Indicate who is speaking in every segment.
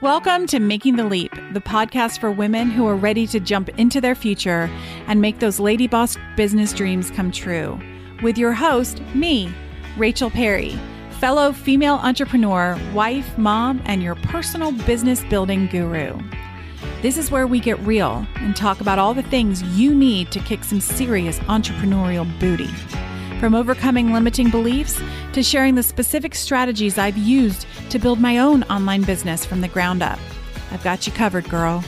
Speaker 1: Welcome to Making the Leap, the podcast for women who are ready to jump into their future and make those lady boss business dreams come true. With your host, me, Rachel Perry, fellow female entrepreneur, wife, mom, and your personal business building guru. This is where we get real and talk about all the things you need to kick some serious entrepreneurial booty. From overcoming limiting beliefs to sharing the specific strategies I've used to build my own online business from the ground up. I've got you covered, girl.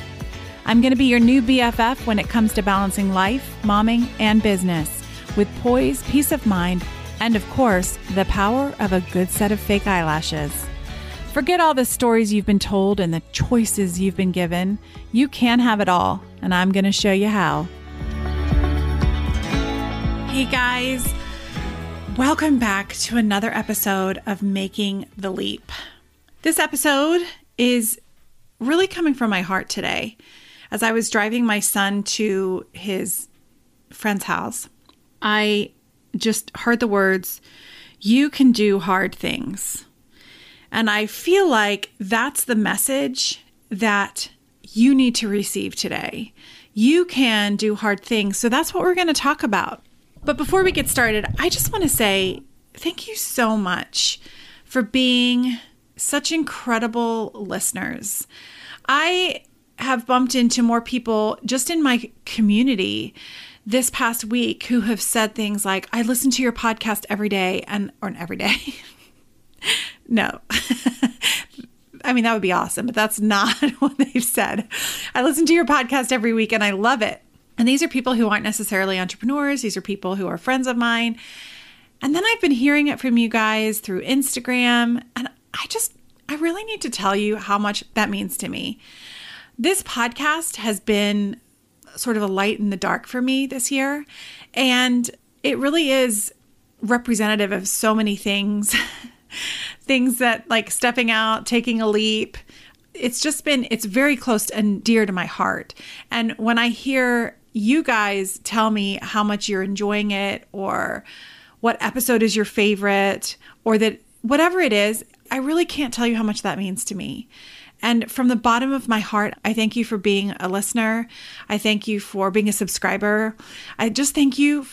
Speaker 1: I'm going to be your new BFF when it comes to balancing life, momming, and business with poise, peace of mind, and of course, the power of a good set of fake eyelashes. Forget all the stories you've been told and the choices you've been given. You can have it all, and I'm going to show you how. Hey guys, welcome back to another episode of Making the Leap. This episode is really coming from my heart today. As I was driving my son to his friend's house, I just heard the words, You can do hard things. And I feel like that's the message that you need to receive today. You can do hard things. So that's what we're going to talk about. But before we get started, I just want to say thank you so much for being such incredible listeners. I have bumped into more people just in my community this past week who have said things like, I listen to your podcast every day and, or every day. no. I mean, that would be awesome, but that's not what they've said. I listen to your podcast every week and I love it. And these are people who aren't necessarily entrepreneurs, these are people who are friends of mine. And then I've been hearing it from you guys through Instagram. And I just, I really need to tell you how much that means to me. This podcast has been sort of a light in the dark for me this year. And it really is representative of so many things things that like stepping out, taking a leap. It's just been, it's very close and dear to my heart. And when I hear you guys tell me how much you're enjoying it or what episode is your favorite or that whatever it is, I really can't tell you how much that means to me. And from the bottom of my heart, I thank you for being a listener. I thank you for being a subscriber. I just thank you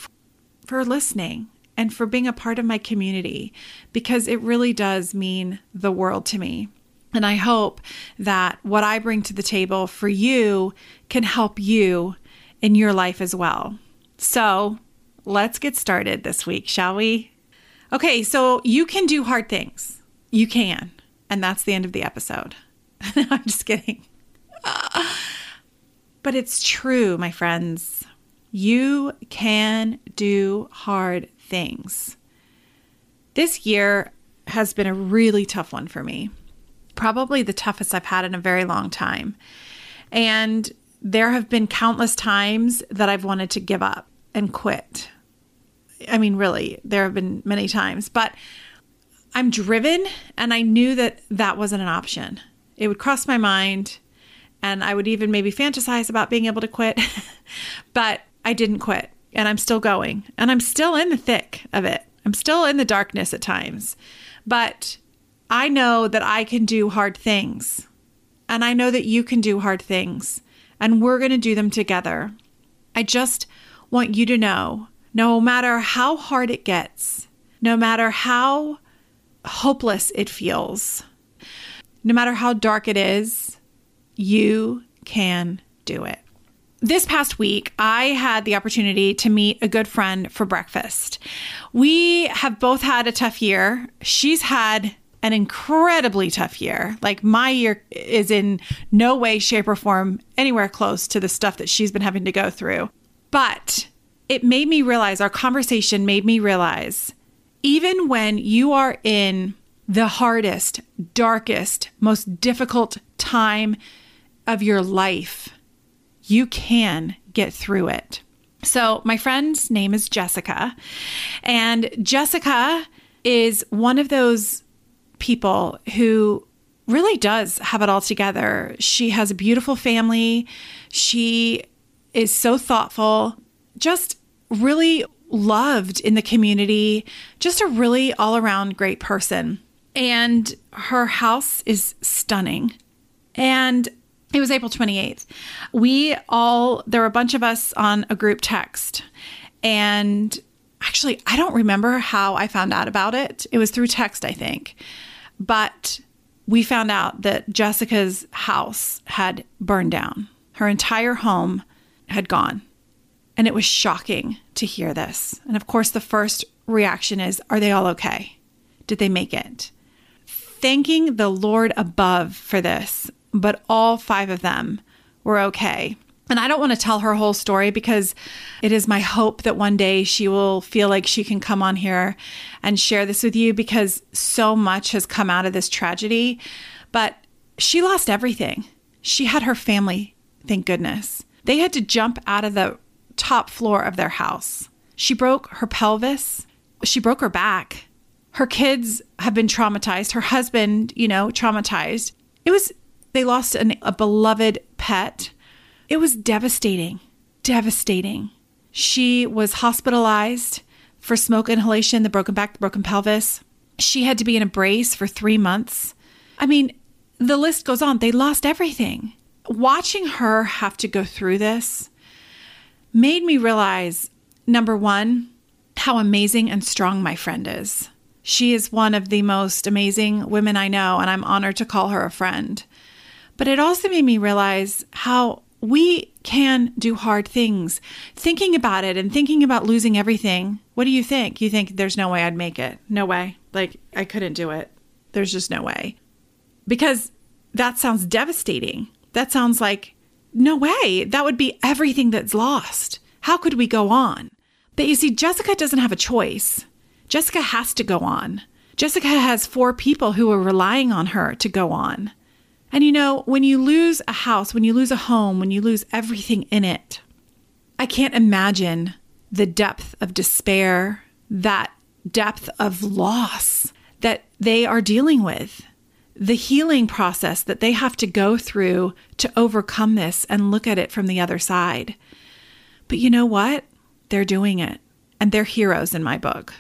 Speaker 1: for listening and for being a part of my community because it really does mean the world to me. And I hope that what I bring to the table for you can help you in your life as well. So let's get started this week, shall we? Okay, so you can do hard things. You can. And that's the end of the episode. I'm just kidding. but it's true, my friends. You can do hard things. This year has been a really tough one for me. Probably the toughest I've had in a very long time. And there have been countless times that I've wanted to give up and quit. I mean, really, there have been many times, but I'm driven and I knew that that wasn't an option. It would cross my mind and I would even maybe fantasize about being able to quit, but I didn't quit and I'm still going and I'm still in the thick of it. I'm still in the darkness at times, but I know that I can do hard things and I know that you can do hard things and we're going to do them together. I just want you to know no matter how hard it gets, no matter how hopeless it feels, no matter how dark it is, you can do it. This past week, I had the opportunity to meet a good friend for breakfast. We have both had a tough year. She's had an incredibly tough year. Like my year is in no way, shape, or form anywhere close to the stuff that she's been having to go through. But it made me realize, our conversation made me realize, even when you are in the hardest, darkest, most difficult time of your life, you can get through it. So, my friend's name is Jessica, and Jessica is one of those people who really does have it all together. She has a beautiful family. She is so thoughtful, just really loved in the community, just a really all around great person. And her house is stunning. And it was April 28th. We all, there were a bunch of us on a group text. And actually, I don't remember how I found out about it. It was through text, I think. But we found out that Jessica's house had burned down, her entire home had gone. And it was shocking to hear this. And of course, the first reaction is Are they all okay? Did they make it? Thanking the Lord above for this, but all five of them were okay. And I don't want to tell her whole story because it is my hope that one day she will feel like she can come on here and share this with you because so much has come out of this tragedy. But she lost everything. She had her family, thank goodness. They had to jump out of the top floor of their house. She broke her pelvis, she broke her back. Her kids have been traumatized, her husband, you know, traumatized. It was, they lost an, a beloved pet it was devastating, devastating. She was hospitalized for smoke inhalation, the broken back, the broken pelvis. She had to be in a brace for three months. I mean, the list goes on. They lost everything. Watching her have to go through this made me realize number one, how amazing and strong my friend is. She is one of the most amazing women I know, and I'm honored to call her a friend. But it also made me realize how we can do hard things. Thinking about it and thinking about losing everything, what do you think? You think there's no way I'd make it? No way. Like, I couldn't do it. There's just no way. Because that sounds devastating. That sounds like, no way. That would be everything that's lost. How could we go on? But you see, Jessica doesn't have a choice. Jessica has to go on. Jessica has four people who are relying on her to go on. And you know, when you lose a house, when you lose a home, when you lose everything in it, I can't imagine the depth of despair, that depth of loss that they are dealing with, the healing process that they have to go through to overcome this and look at it from the other side. But you know what? They're doing it, and they're heroes in my book.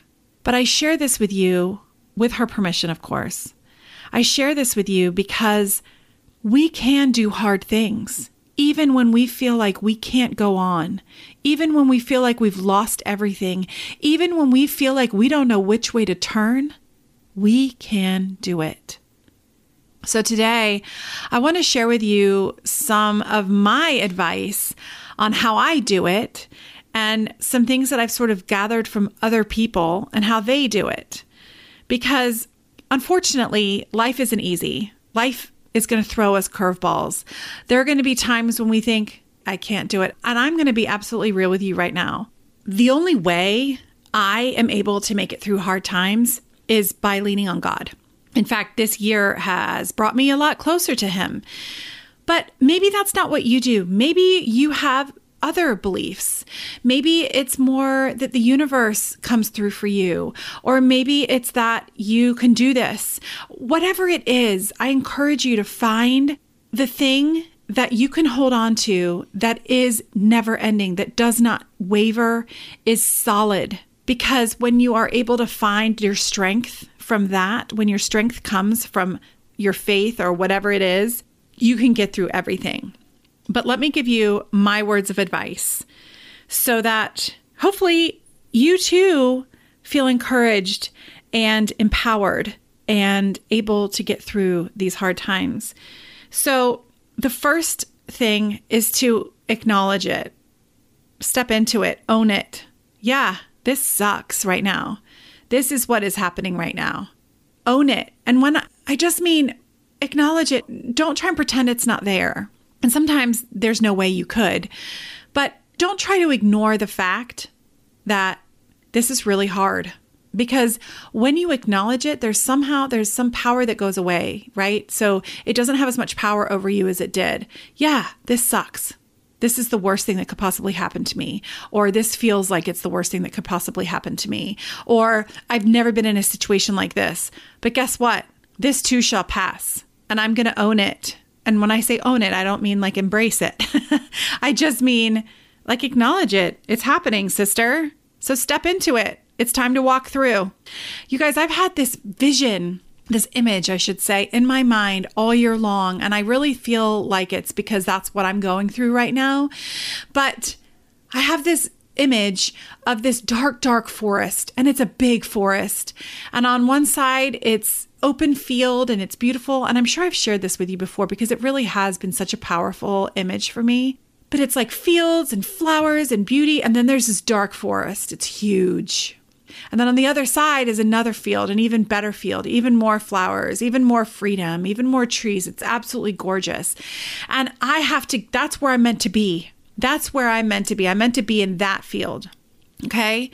Speaker 1: But I share this with you, with her permission, of course. I share this with you because we can do hard things, even when we feel like we can't go on, even when we feel like we've lost everything, even when we feel like we don't know which way to turn, we can do it. So, today, I want to share with you some of my advice on how I do it and some things that I've sort of gathered from other people and how they do it. Because unfortunately, life isn't easy. Life is going to throw us curveballs. There are going to be times when we think, I can't do it. And I'm going to be absolutely real with you right now. The only way I am able to make it through hard times is by leaning on God. In fact, this year has brought me a lot closer to Him. But maybe that's not what you do. Maybe you have other beliefs. Maybe it's more that the universe comes through for you, or maybe it's that you can do this. Whatever it is, I encourage you to find the thing that you can hold on to that is never ending, that does not waver, is solid. Because when you are able to find your strength from that, when your strength comes from your faith or whatever it is, you can get through everything. But let me give you my words of advice so that hopefully you too feel encouraged and empowered and able to get through these hard times. So, the first thing is to acknowledge it, step into it, own it. Yeah, this sucks right now. This is what is happening right now. Own it. And when I just mean acknowledge it, don't try and pretend it's not there. And sometimes there's no way you could. But don't try to ignore the fact that this is really hard. Because when you acknowledge it there's somehow there's some power that goes away right? So it doesn't have as much power over you as it did. Yeah this sucks. This is the worst thing that could possibly happen to me. Or this feels like it's the worst thing that could possibly happen to me. Or i've never been in a situation like this. But guess what? This too shall pass. And i'm going to own it and when I say own it, I don't mean like embrace it. I just mean like acknowledge it. It's happening, sister. So step into it. It's time to walk through. You guys, I've had this vision this image, I should say, in my mind all year long. And I really feel like it's because that's what I'm going through right now. But I have this image of this dark, dark forest, and it's a big forest. And on one side, it's open field and it's beautiful. And I'm sure I've shared this with you before because it really has been such a powerful image for me. But it's like fields and flowers and beauty. And then there's this dark forest. It's huge. And then on the other side is another field, an even better field, even more flowers, even more freedom, even more trees. It's absolutely gorgeous. And I have to, that's where I'm meant to be. That's where I'm meant to be. I'm meant to be in that field. Okay.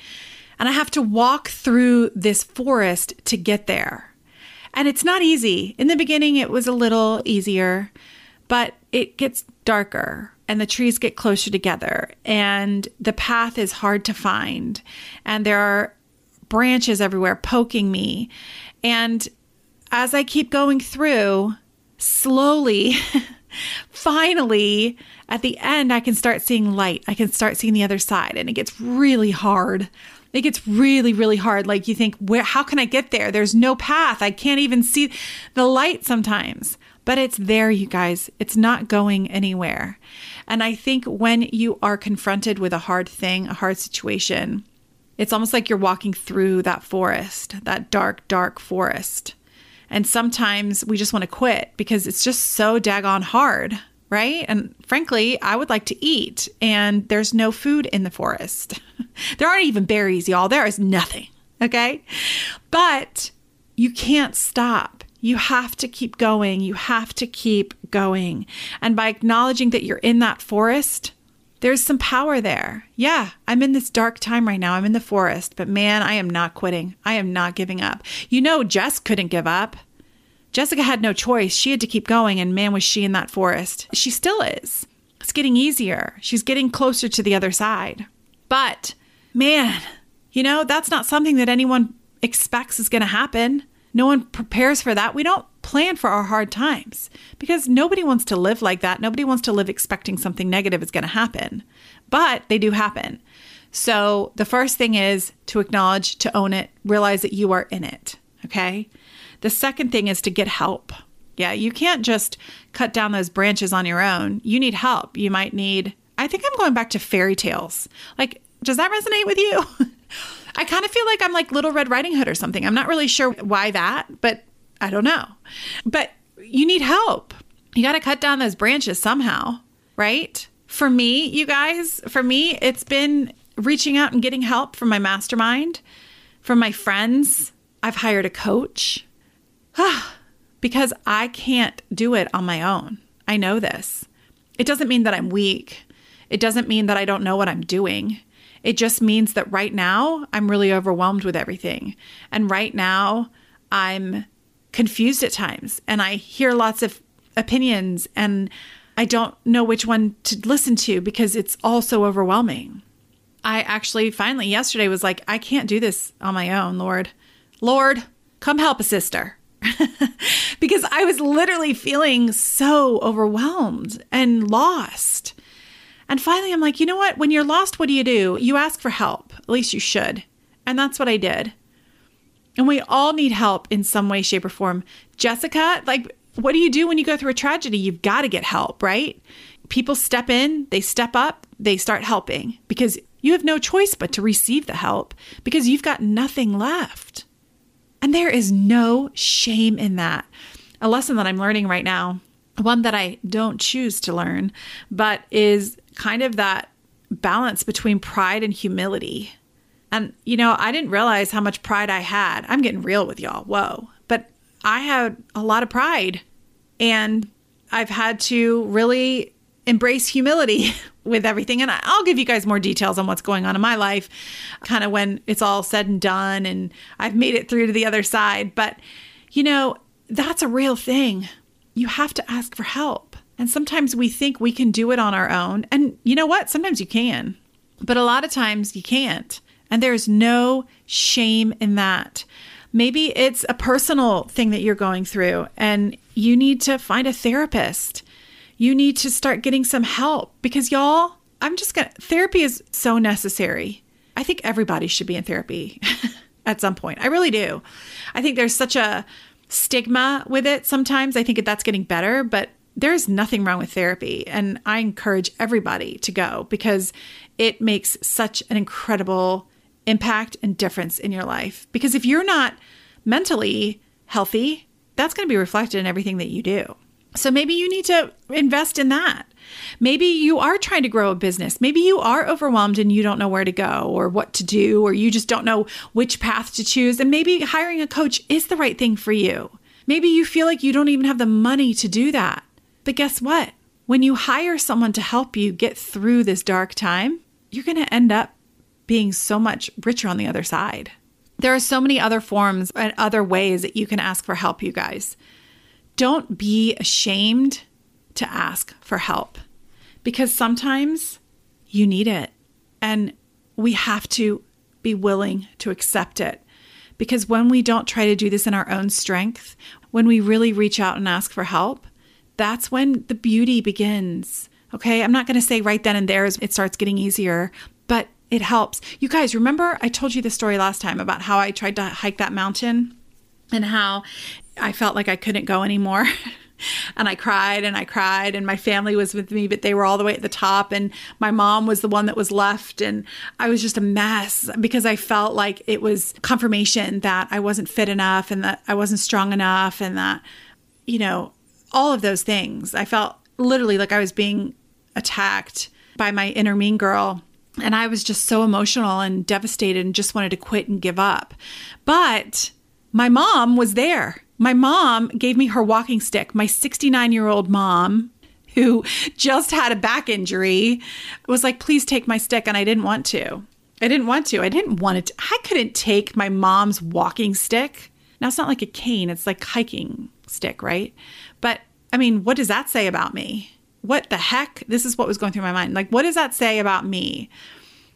Speaker 1: And I have to walk through this forest to get there. And it's not easy. In the beginning, it was a little easier, but it gets darker and the trees get closer together and the path is hard to find. And there are branches everywhere poking me. And as I keep going through, slowly, finally, at the end, I can start seeing light. I can start seeing the other side, and it gets really hard. It gets really, really hard. Like you think, where? How can I get there? There's no path. I can't even see the light sometimes. But it's there, you guys. It's not going anywhere. And I think when you are confronted with a hard thing, a hard situation, it's almost like you're walking through that forest, that dark, dark forest. And sometimes we just want to quit because it's just so daggone hard right? And frankly, I would like to eat, and there's no food in the forest. there aren't even berries, y'all. There is nothing, okay? But you can't stop. You have to keep going. You have to keep going. And by acknowledging that you're in that forest, there's some power there. Yeah, I'm in this dark time right now. I'm in the forest, but man, I am not quitting. I am not giving up. You know, Jess couldn't give up. Jessica had no choice. She had to keep going, and man, was she in that forest. She still is. It's getting easier. She's getting closer to the other side. But man, you know, that's not something that anyone expects is going to happen. No one prepares for that. We don't plan for our hard times because nobody wants to live like that. Nobody wants to live expecting something negative is going to happen, but they do happen. So the first thing is to acknowledge, to own it, realize that you are in it. Okay. The second thing is to get help. Yeah, you can't just cut down those branches on your own. You need help. You might need, I think I'm going back to fairy tales. Like, does that resonate with you? I kind of feel like I'm like Little Red Riding Hood or something. I'm not really sure why that, but I don't know. But you need help. You got to cut down those branches somehow, right? For me, you guys, for me, it's been reaching out and getting help from my mastermind, from my friends. I've hired a coach. because I can't do it on my own. I know this. It doesn't mean that I'm weak. It doesn't mean that I don't know what I'm doing. It just means that right now I'm really overwhelmed with everything. And right now I'm confused at times and I hear lots of opinions and I don't know which one to listen to because it's all so overwhelming. I actually finally yesterday was like, I can't do this on my own, Lord. Lord, come help a sister. because I was literally feeling so overwhelmed and lost. And finally, I'm like, you know what? When you're lost, what do you do? You ask for help. At least you should. And that's what I did. And we all need help in some way, shape, or form. Jessica, like, what do you do when you go through a tragedy? You've got to get help, right? People step in, they step up, they start helping because you have no choice but to receive the help because you've got nothing left. And there is no shame in that. A lesson that I'm learning right now, one that I don't choose to learn, but is kind of that balance between pride and humility. And, you know, I didn't realize how much pride I had. I'm getting real with y'all. Whoa. But I had a lot of pride. And I've had to really embrace humility with everything. And I'll give you guys more details on what's going on in my life, kind of when it's all said and done and I've made it through to the other side. But, you know, that's a real thing. You have to ask for help. And sometimes we think we can do it on our own. And you know what? Sometimes you can, but a lot of times you can't. And there's no shame in that. Maybe it's a personal thing that you're going through and you need to find a therapist you need to start getting some help because y'all, I'm just gonna, therapy is so necessary. I think everybody should be in therapy at some point. I really do. I think there's such a stigma with it sometimes. I think that's getting better, but there's nothing wrong with therapy. And I encourage everybody to go because it makes such an incredible impact and difference in your life. Because if you're not mentally healthy, that's going to be reflected in everything that you do. So maybe you need to invest in that. Maybe you are trying to grow a business. Maybe you are overwhelmed and you don't know where to go or what to do, or you just don't know which path to choose. And maybe hiring a coach is the right thing for you. Maybe you feel like you don't even have the money to do that. But guess what? When you hire someone to help you get through this dark time, you're going to end up being so much richer on the other side. There are so many other forms and other ways that you can ask for help, you guys. Don't be ashamed to ask for help because sometimes you need it and we have to be willing to accept it. Because when we don't try to do this in our own strength, when we really reach out and ask for help, that's when the beauty begins. Okay. I'm not going to say right then and there as it starts getting easier, but it helps. You guys, remember I told you the story last time about how I tried to hike that mountain and how I felt like I couldn't go anymore. and I cried and I cried and my family was with me but they were all the way at the top and my mom was the one that was left and I was just a mess because I felt like it was confirmation that I wasn't fit enough and that I wasn't strong enough and that you know all of those things. I felt literally like I was being attacked by my inner mean girl and I was just so emotional and devastated and just wanted to quit and give up. But my mom was there my mom gave me her walking stick. My 69 year old mom, who just had a back injury, was like, please take my stick. And I didn't want to. I didn't want to. I didn't want it. To. I couldn't take my mom's walking stick. Now, it's not like a cane, it's like hiking stick, right? But I mean, what does that say about me? What the heck? This is what was going through my mind. Like, what does that say about me?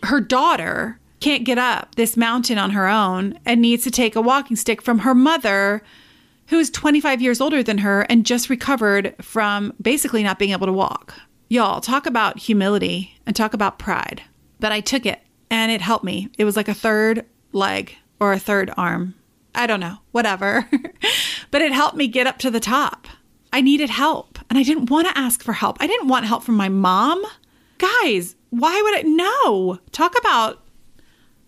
Speaker 1: Her daughter can't get up this mountain on her own and needs to take a walking stick from her mother who is 25 years older than her and just recovered from basically not being able to walk. Y'all, talk about humility and talk about pride. But I took it and it helped me. It was like a third leg or a third arm. I don't know, whatever. but it helped me get up to the top. I needed help and I didn't want to ask for help. I didn't want help from my mom. Guys, why would I? No. Talk about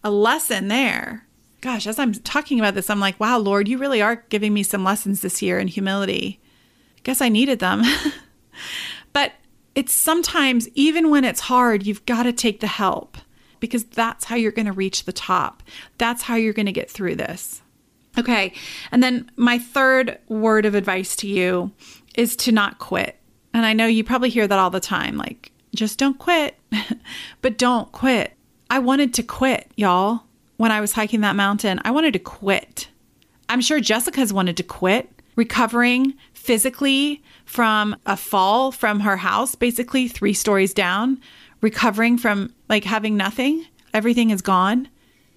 Speaker 1: a lesson there gosh, as I'm talking about this, I'm like, wow, Lord, you really are giving me some lessons this year in humility. I guess I needed them. but it's sometimes, even when it's hard, you've got to take the help because that's how you're going to reach the top. That's how you're going to get through this. Okay. And then my third word of advice to you is to not quit. And I know you probably hear that all the time like, just don't quit, but don't quit. I wanted to quit, y'all when I was hiking that mountain, I wanted to quit. I'm sure Jessica's wanted to quit, recovering physically from a fall from her house, basically three stories down, recovering from like having nothing. Everything is gone.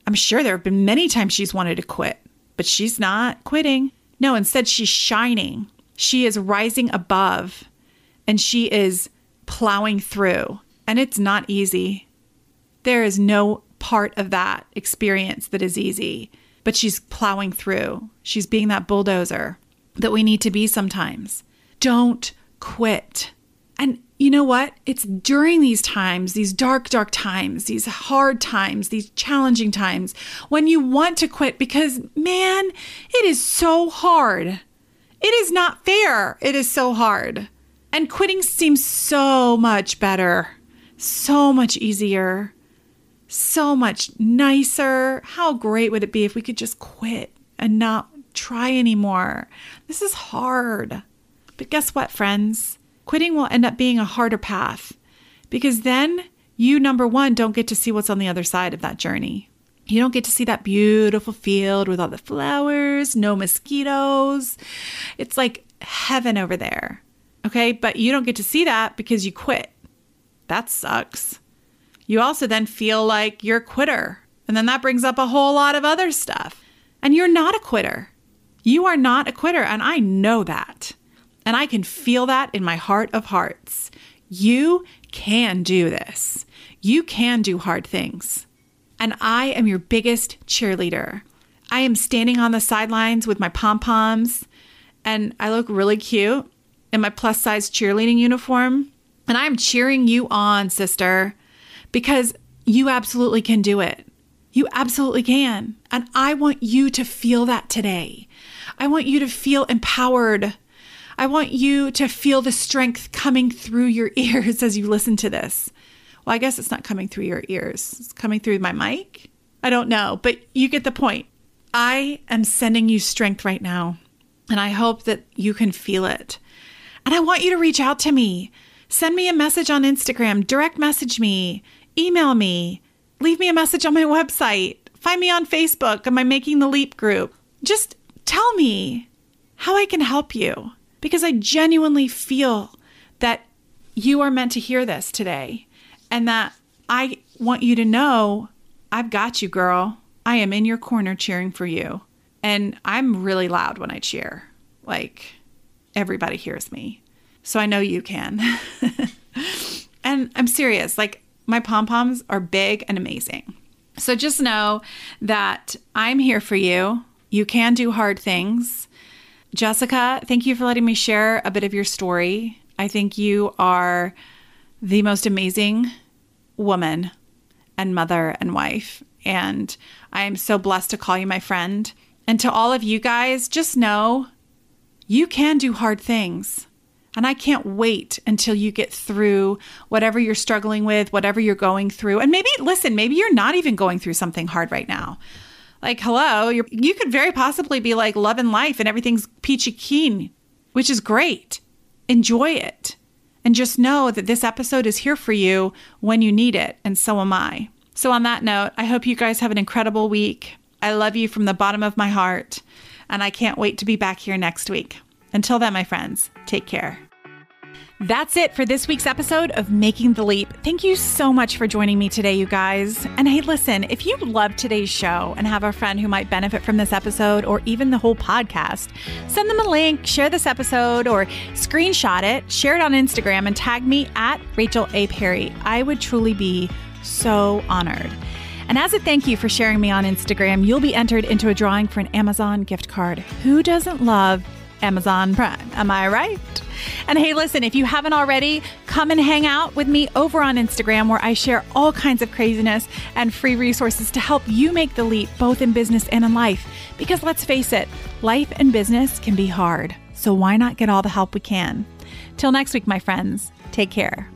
Speaker 1: I'm sure there have been many times she's wanted to quit, but she's not quitting. No, instead, she's shining. She is rising above and she is plowing through. And it's not easy. There is no part of that experience that is easy, but she's plowing through. She's being that bulldozer that we need to be sometimes. Don't quit. And you know what? It's during these times, these dark, dark times, these hard times, these challenging times, when you want to quit because, man, it is so hard. It is not fair. It is so hard. And quitting seems so much better, so much easier so much nicer. How great would it be if we could just quit and not try anymore? This is hard. But guess what, friends? Quitting will end up being a harder path because then you, number one, don't get to see what's on the other side of that journey. You don't get to see that beautiful field with all the flowers, no mosquitoes. It's like heaven over there. Okay. But you don't get to see that because you quit. That sucks you also then feel like you're a quitter. And then that brings up a whole lot of other stuff. And you're not a quitter. You are not a quitter. And I know that. And I can feel that in my heart of hearts. You can do this. You can do hard things. And I am your biggest cheerleader. I am standing on the sidelines with my pom poms and I look really cute in my plus size cheerleading uniform. And I'm cheering you on, sister, because you absolutely can do it. You absolutely can. And I want you to feel that today. I want you to feel empowered. I want you to feel the strength coming through your ears as you listen to this. Well, I guess it's not coming through your ears, it's coming through my mic. I don't know, but you get the point. I am sending you strength right now, and I hope that you can feel it. And I want you to reach out to me. Send me a message on Instagram, direct message me, email me, leave me a message on my website, find me on Facebook on my Making the Leap group. Just tell me how I can help you because I genuinely feel that you are meant to hear this today and that I want you to know I've got you, girl. I am in your corner cheering for you. And I'm really loud when I cheer. Like everybody hears me. So I know you can. and I'm serious. Like my pom poms are big and amazing. So just know that I'm here for you. You can do hard things. Jessica, thank you for letting me share a bit of your story. I think you are the most amazing woman and mother and wife. And I am so blessed to call you my friend. And to all of you guys, just know you can do hard things. And I can't wait until you get through whatever you're struggling with, whatever you're going through. And maybe, listen, maybe you're not even going through something hard right now. Like, hello, you could very possibly be like loving life and everything's peachy keen, which is great. Enjoy it. And just know that this episode is here for you when you need it, and so am I. So, on that note, I hope you guys have an incredible week. I love you from the bottom of my heart, and I can't wait to be back here next week. Until then, my friends, take care. That's it for this week's episode of Making the Leap. Thank you so much for joining me today, you guys. And hey, listen, if you love today's show and have a friend who might benefit from this episode or even the whole podcast, send them a link, share this episode, or screenshot it, share it on Instagram, and tag me at Rachel A. Perry. I would truly be so honored. And as a thank you for sharing me on Instagram, you'll be entered into a drawing for an Amazon gift card. Who doesn't love Amazon Prime? Am I right? And hey, listen, if you haven't already, come and hang out with me over on Instagram where I share all kinds of craziness and free resources to help you make the leap both in business and in life. Because let's face it, life and business can be hard. So why not get all the help we can? Till next week, my friends, take care.